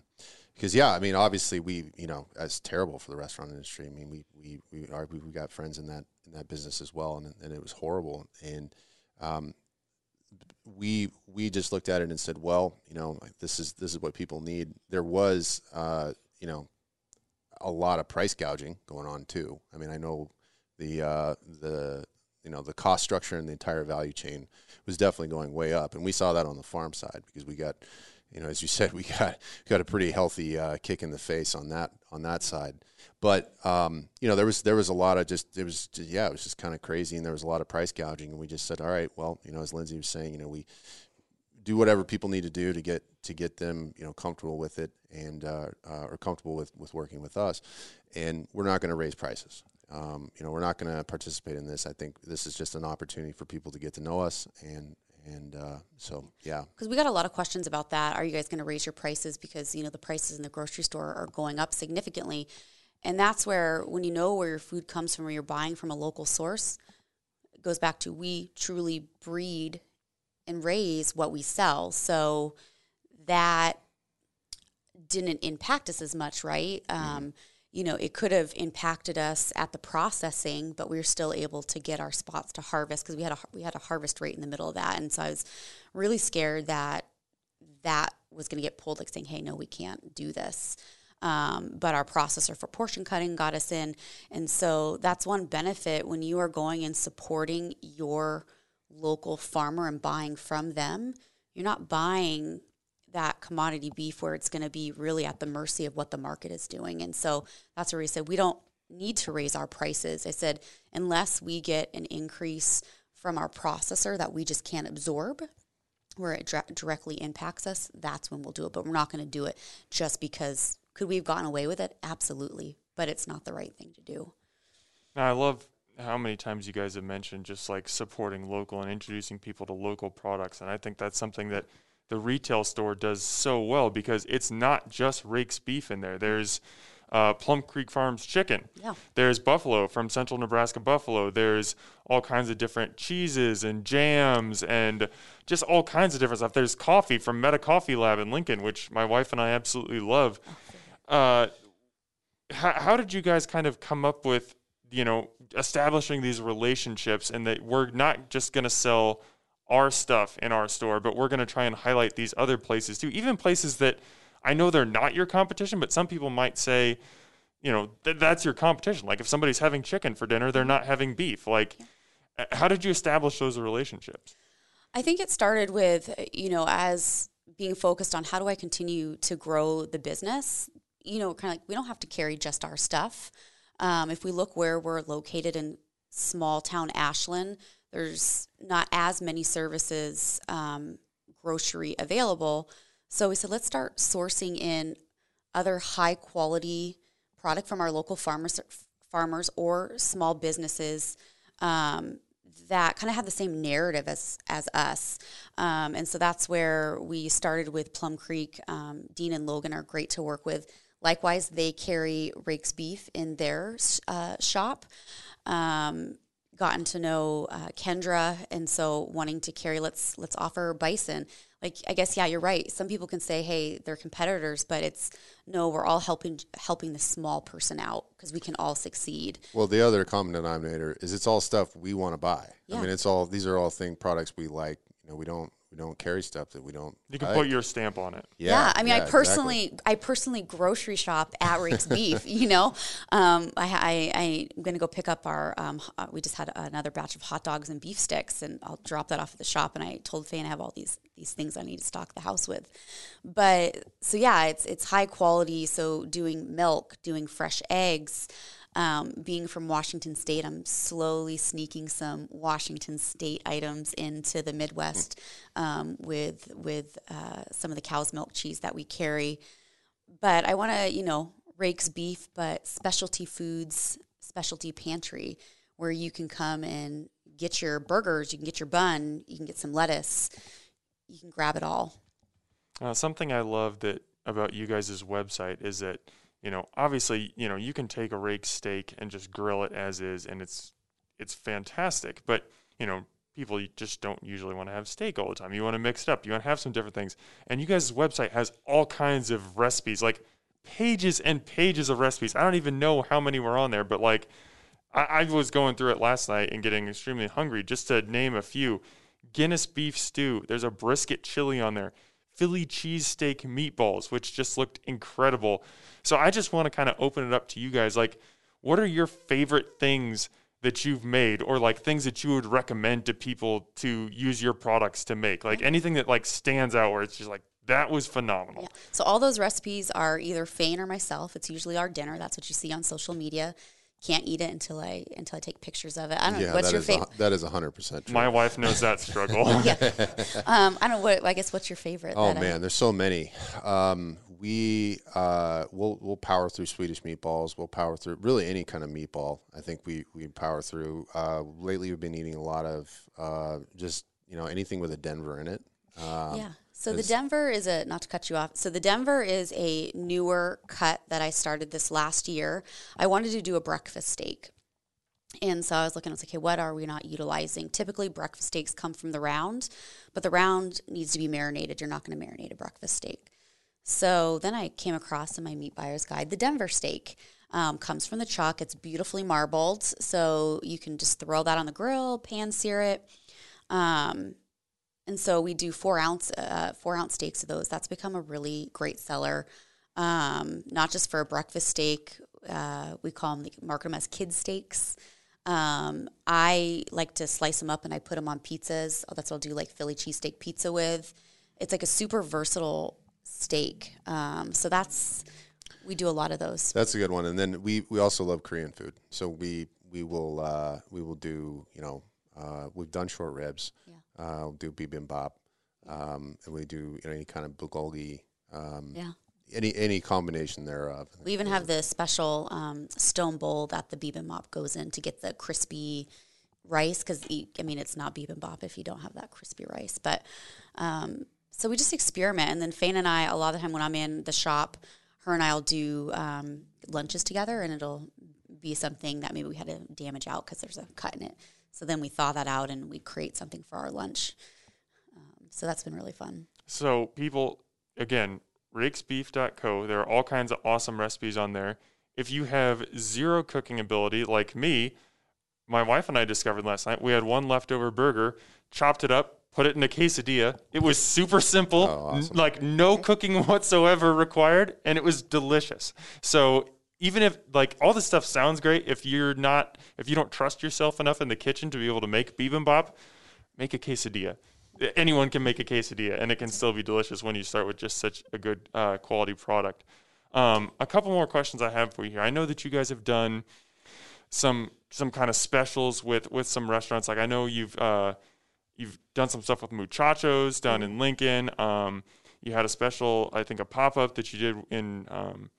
because yeah, I mean, obviously we, you know, that's terrible for the restaurant industry. I mean, we we we are we, got friends in that in that business as well, and and it was horrible. And um, we we just looked at it and said, well, you know, this is this is what people need. There was, uh, you know, a lot of price gouging going on too. I mean, I know the uh, the you know the cost structure and the entire value chain was definitely going way up, and we saw that on the farm side because we got, you know, as you [LAUGHS] said, we got got a pretty healthy uh, kick in the face on that on that side. But um, you know, there was there was a lot of just it was just, yeah, it was just kind of crazy, and there was a lot of price gouging, and we just said, all right, well, you know, as Lindsey was saying, you know, we do whatever people need to do to get to get them you know comfortable with it and uh, uh, or comfortable with with working with us. And we're not going to raise prices um, you know we're not going to participate in this i think this is just an opportunity for people to get to know us and and uh, so yeah because we got a lot of questions about that. Are you guys going to raise your prices because you know the prices in the grocery store are going up significantly, and that's where when you know where your food comes from, or you're buying from a local source, it goes back to we truly breed and raise what we sell. So that didn't impact us as much, right? Um, you know, it could have impacted us at the processing, but we were still able to get our spots to harvest because we had a we had a harvest rate in the middle of that, and so I was really scared that that was going to get pulled, like saying, "Hey, no, we can't do this." Um, but our processor for portion cutting got us in, and so that's one benefit when you are going and supporting your local farmer and buying from them. You're not buying that commodity beef where it's going to be really at the mercy of what the market is doing. And so that's where we said we don't need to raise our prices. I said unless we get an increase from our processor that we just can't absorb where it dra- directly impacts us, that's when we'll do it. But we're not going to do it just because Could we have gotten away with it? Absolutely, but it's not the right thing to do. Now, I love how many times you guys have mentioned just like supporting local and introducing people to local products. And I think that's something that the retail store does so well because it's not just Raikes beef in there. There's uh, Plum Creek Farms chicken. Yeah. There's buffalo from Central Nebraska buffalo. There's all kinds of different cheeses and jams and just all kinds of different stuff. There's coffee from Meta Coffee Lab in Lincoln, which my wife and I absolutely love. Uh, how, how did you guys kind of come up with you know establishing these relationships and that we're not just going to sell our stuff in our store but we're going to try and highlight these other places too even places that i know they're not your competition but some people might say you know th- that's your competition like if somebody's having chicken for dinner they're not having beef like uh, how did you establish those relationships I think it started with, you know, as being focused on how do I continue to grow the business. You know, kind of like we don't have to carry just our stuff. Um, if we look where we're located in small town Ashland, there's not as many services, um, grocery available. So we said, let's start sourcing in other high quality product from our local farmers, farmers or small businesses um, that kind of have the same narrative as as us. Um, and so that's where we started with Plum Creek. Um, Dean and Logan are great to work with. Likewise, they carry Raikes beef in their uh, shop. Um, gotten to know uh, Kendra, and so wanting to carry, let's let's offer bison. Like I guess yeah, you're right. Some people can say, hey, they're competitors, but it's no, we're all helping helping the small person out because we can all succeed. Well, the other common denominator is it's all stuff we want to buy. Yeah. I mean, it's all these are all thing products we like. You know, we don't we don't carry stuff that we don't. you can like. put your stamp on it Yeah, yeah I mean, yeah, I exactly. personally, I personally grocery shop at Raikes Beef. [LAUGHS] You know, um, I, I, I'm going to go pick up our. Um, we just had another batch of hot dogs and beef sticks, and I'll drop that off at the shop. And I told Faye I have all these these things I need to stock the house with. But so yeah, it's it's high quality. So doing milk, doing fresh eggs. Um, being from Washington State, I'm slowly sneaking some Washington State items into the Midwest um, with with uh, some of the cow's milk cheese that we carry. But I want to, you know, Raikes Beef, but specialty foods, specialty pantry, where you can come and get your burgers, you can get your bun, you can get some lettuce, you can grab it all. Uh, something I love that about you guys' website is that you know obviously you know you can take a rake steak and just grill it as is, and it's it's fantastic. But you know people just don't usually want to have steak all the time. You want to mix it up. You want to have some different things. And you guys' website has all kinds of recipes, like pages and pages of recipes. I don't even know how many were on there, but like I, I was going through it last night and getting extremely hungry. Just to name a few, Guinness beef stew. There's a brisket chili on there. Philly cheesesteak meatballs, which just looked incredible. So I just want to kind of open it up to you guys. Like, what are your favorite things that you've made, or like things that you would recommend to people to use your products to make? Like mm-hmm. anything that like stands out where it's just like that was phenomenal. Yeah. So all those recipes are either Fane or myself. It's usually our dinner. That's what you see on social media. Can't eat it until I until I take pictures of it. I don't know what's your favorite. that is hundred percent true. My wife knows that struggle. [LAUGHS] Um, I don't know what I guess what's your favorite? Oh that I- man, there's so many. Um, we uh, we'll we'll power through Swedish meatballs. We'll power through really any kind of meatball. I think we we power through. Uh, lately, we've been eating a lot of uh, just you know anything with a Denver in it. Um, Yeah. So the Denver is a not to cut you off. So the Denver is a newer cut that I started this last year. I wanted to do a breakfast steak. And so I was looking, I was like, okay, what are we not utilizing? Typically, breakfast steaks come from the round, but the round needs to be marinated. You're not going to marinate a breakfast steak. So then I came across in my meat buyer's guide the Denver steak. Um, comes from the chuck. It's beautifully marbled, so you can just throw that on the grill, pan sear it. Um, and so we do four ounce uh, four ounce steaks of those. That's become a really great seller, um, not just for a breakfast steak. Uh, we call them market them as kid steaks. Um, I like to slice them up and I put them on pizzas. Oh, that's what I'll do, like Philly cheesesteak pizza with. It's like a super versatile steak. Um, so that's we do a lot of those. That's a good one. And then we we also love Korean food. So we we will uh, we will do you know uh, we've done short ribs. Uh, we'll do bibimbap, um, and we do you know any kind of bulgogi. Um, Yeah. any any combination thereof. We even have the special um, stone bowl that the bibimbap goes in to get the crispy rice because I mean it's not bibimbap if you don't have that crispy rice. But um, so we just experiment, and then Fane and I a lot of the time when I'm in the shop, her and I'll do um, lunches together, and it'll be something that maybe we had to damage out because there's a cut in it. So then we thaw that out and we create something for our lunch. Um, so that's been really fun. So people, again, raikesbeef.co. There are all kinds of awesome recipes on there. If you have zero cooking ability, like me, my wife and I discovered last night, we had one leftover burger, chopped it up, put it in a quesadilla. It was super simple, Oh, awesome. n- like no cooking [LAUGHS] whatsoever required, and it was delicious. So even if like all this stuff sounds great, if you're not, if you don't trust yourself enough in the kitchen to be able to make bibimbap, make a quesadilla. Anyone can make a quesadilla, and it can still be delicious when you start with just such a good uh, quality product. Um, a couple more questions I have for you here. I know that you guys have done some some kind of specials with with some restaurants. Like I know you've uh, you've done some stuff with Muchachos down in Lincoln. Um, you had a special, I think, a pop up that you did in um,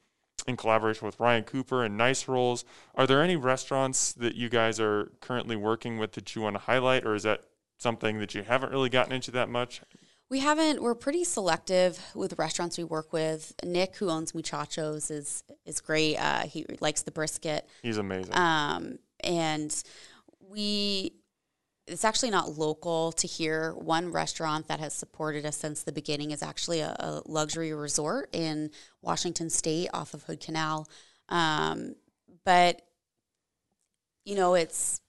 in collaboration with Ryan Cooper and Nice Rolls. Are there any restaurants that you guys are currently working with that you want to highlight, or is that something that you haven't really gotten into that much? We haven't. We're pretty selective with restaurants we work with. Nick, who owns Muchachos, is is great. Uh, he likes the brisket, He's amazing. um, and we. It's actually not local to here. One restaurant that has supported us since the beginning is actually a, a luxury resort in Washington State, off of Hood Canal. Um, but you know, it's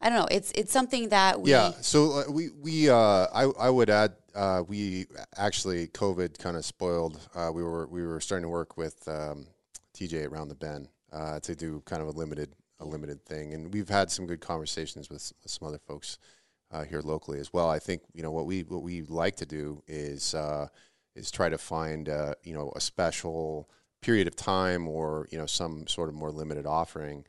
I don't know. It's it's something that we Yeah. So uh, we we uh, I I would add uh, we actually COVID kind of spoiled. Uh, we were we were starting to work with um, TJ around the bend uh, to do kind of a limited a limited thing, and we've had some good conversations with, with some other folks uh, here locally as well. I think you know what we what we like to do is uh, is try to find uh, you know a special period of time or you know some sort of more limited offering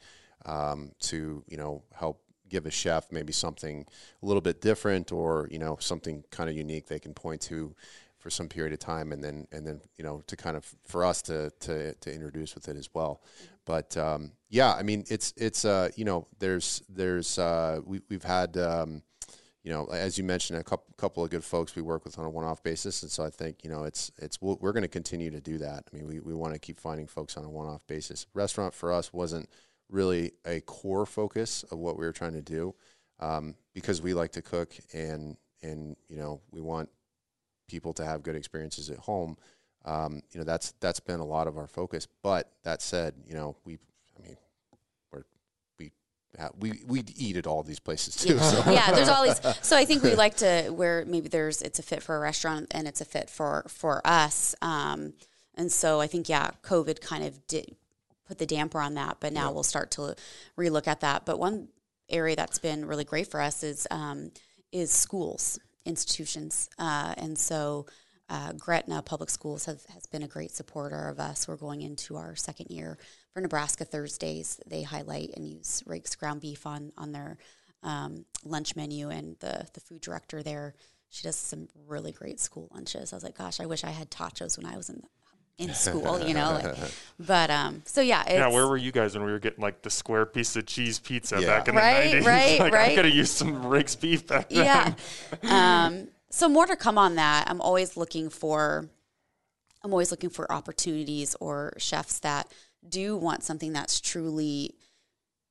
um, to you know help give a chef maybe something a little bit different or you know something kind of unique they can point to for some period of time and then and then you know to kind of for us to to, to introduce with it as well but um, yeah i mean it's it's uh you know there's there's uh we, we've had um, you know, as you mentioned, a couple couple of good folks we work with on a one off basis, and so I think you know it's it's we're going to continue to do that. I mean, we, we want to keep finding folks on a one off basis. Restaurant for us wasn't really a core focus of what we were trying to do um, because we like to cook and and you know we want people to have good experiences at home. Um, you know, that's that's been a lot of our focus. But that said, you know, we I mean, we're we ha- we we eat at all these places too. So. [LAUGHS] yeah, there's all these. [LAUGHS] So I think we like to where maybe there's it's a fit for a restaurant and it's a fit for for us. Um, and so I think yeah, COVID kind of did put the damper on that, but now we'll start to relook at that. But one area that's been really great for us is um, is schools, institutions, uh, and so. Uh, Gretna Public Schools have, has been a great supporter of us. We're going into our second year for Nebraska Thursdays. They highlight and use Raikes ground beef on on their um, lunch menu, and the the food director there, she does some really great school lunches. I was like, gosh, I wish I had tachos when I was in in school, you know. Like, [LAUGHS] but um, so yeah, it's, yeah, where were you guys when we were getting like the square piece of cheese pizza Yeah. back in Right, the 90s? right, [LAUGHS] like, I right. could have used some Raikes beef back then. yeah. Um, so more to come on that. I'm always looking for, I'm always looking for opportunities or chefs that do want something that's truly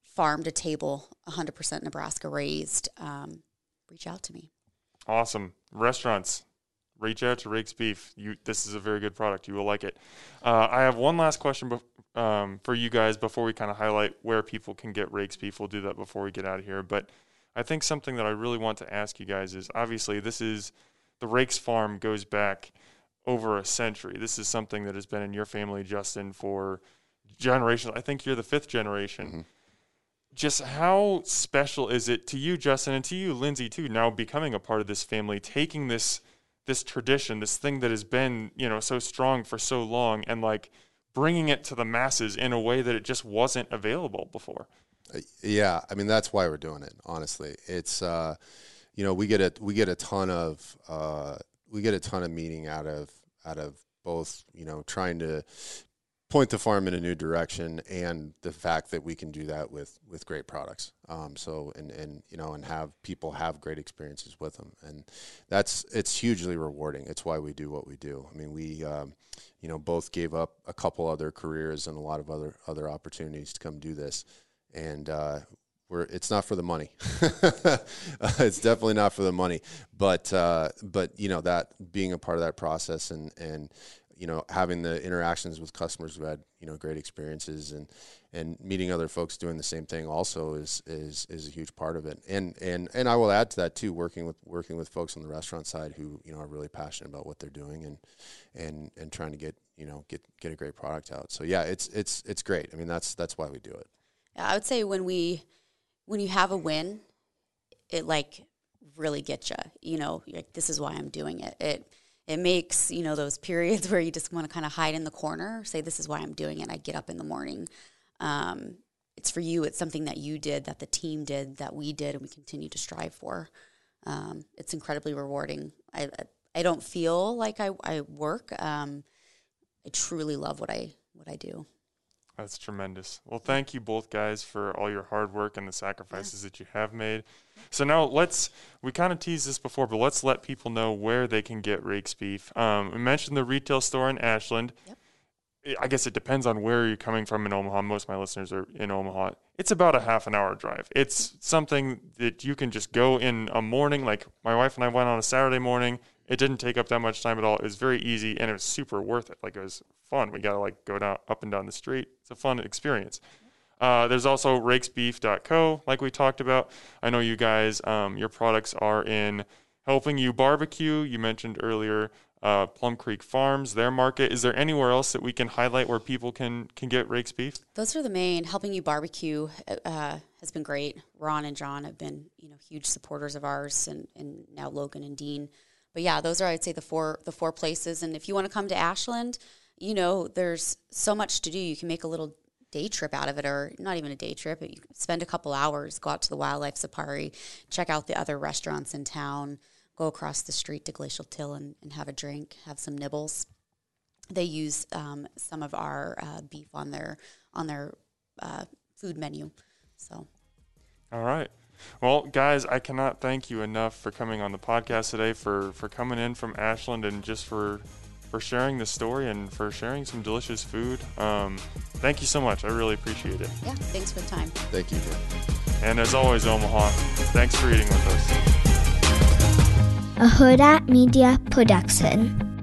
farm to table, 100% Nebraska raised. Um, reach out to me. Awesome. Restaurants, reach out to Raikes Beef. You, this is a very good product. You will like it. Uh, I have one last question um, for you guys before we kind of highlight where people can get Raikes Beef. We'll do that before we get out of here. But I think something that I really want to ask you guys is obviously this is the Raikes Farm goes back over a century. This is something that has been in your family, Justin, for generations. I think you're the fifth generation mm-hmm. just how special is it to you, Justin, and to you, Lindsey, too, now becoming a part of this family, taking this this tradition, this thing that has been, you know, so strong for so long, and like bringing it to the masses in a way that it just wasn't available before. Yeah, I mean that's why we're doing it. Honestly, it's uh, you know we get a we get a ton of uh, we get a ton of meaning out of out of both you know trying to point the farm in a new direction and the fact that we can do that with with great products. Um, so and and you know and have people have great experiences with them. And that's it's hugely rewarding. It's why we do what we do. I mean we um, you know both gave up a couple other careers and a lot of other other opportunities to come do this and uh, we're, it's not for the money. [LAUGHS] it's definitely not for the money, but uh, but you know that being a part of that process and and you know having the interactions with customers who had you know great experiences and and meeting other folks doing the same thing also is is is a huge part of it. And and and I will add to that too working with working with folks on the restaurant side who you know are really passionate about what they're doing and and and trying to get you know get get a great product out. So yeah it's it's it's great. I mean that's that's why we do it I would say when we when you have a win it like really gets you you know like this is why I'm doing it. It it makes you know those periods [LAUGHS] where you just want to kind of hide in the corner say this is why i'm doing it i get up in the morning. Um, it's for you it's something that you did that the team did that we did and we continue to strive for. Um, it's incredibly rewarding. I i don't feel like i, I work. Um, i truly love what i what i do that's tremendous. Well, thank you both guys for all your hard work and the sacrifices yeah. that you have made. So now let's we kind of teased this before, but let's let people know where they can get Raikes beef. Um, we mentioned the retail store in Ashland. Yep. I guess it depends on where you're coming from in Omaha. Most of my listeners are in Omaha. It's about a half an hour drive. It's something that you can just go in a morning. Like my wife and I went on a Saturday morning. It didn't take up that much time at all. It was very easy and it was super worth it. Like it was fun. We got to like go down up and down the street. It's a fun experience. Uh, there's also raikesbeef.co, like we talked about. I know you guys, um, your products are in helping you barbecue. You mentioned earlier uh, Plum Creek Farms, their market. Is there anywhere else that we can highlight where people can can get Raikes beef? Those are the main. Helping you barbecue uh, has been great. Ron and John have been you know huge supporters of ours, and, and now Logan and Dean. But yeah, those are I'd say the four the four places. And if you want to come to Ashland, you know there's so much to do. You can make a little day trip out of it, or not even a day trip. But you spend a couple hours, go out to the wildlife safari, check out the other restaurants in town go across the street to Glacial Till and, and have a drink, have some nibbles. They use um, some of our uh, beef on their on their uh, food menu. So, all right. Well, guys, I cannot thank you enough for coming on the podcast today, for for coming in from Ashland, and just for for sharing the story and for sharing some delicious food. Um, thank you so much. I really appreciate it. Yeah, thanks for the time. Thank you. And as always, Omaha, thanks for eating with us a Hurrdat Media Production.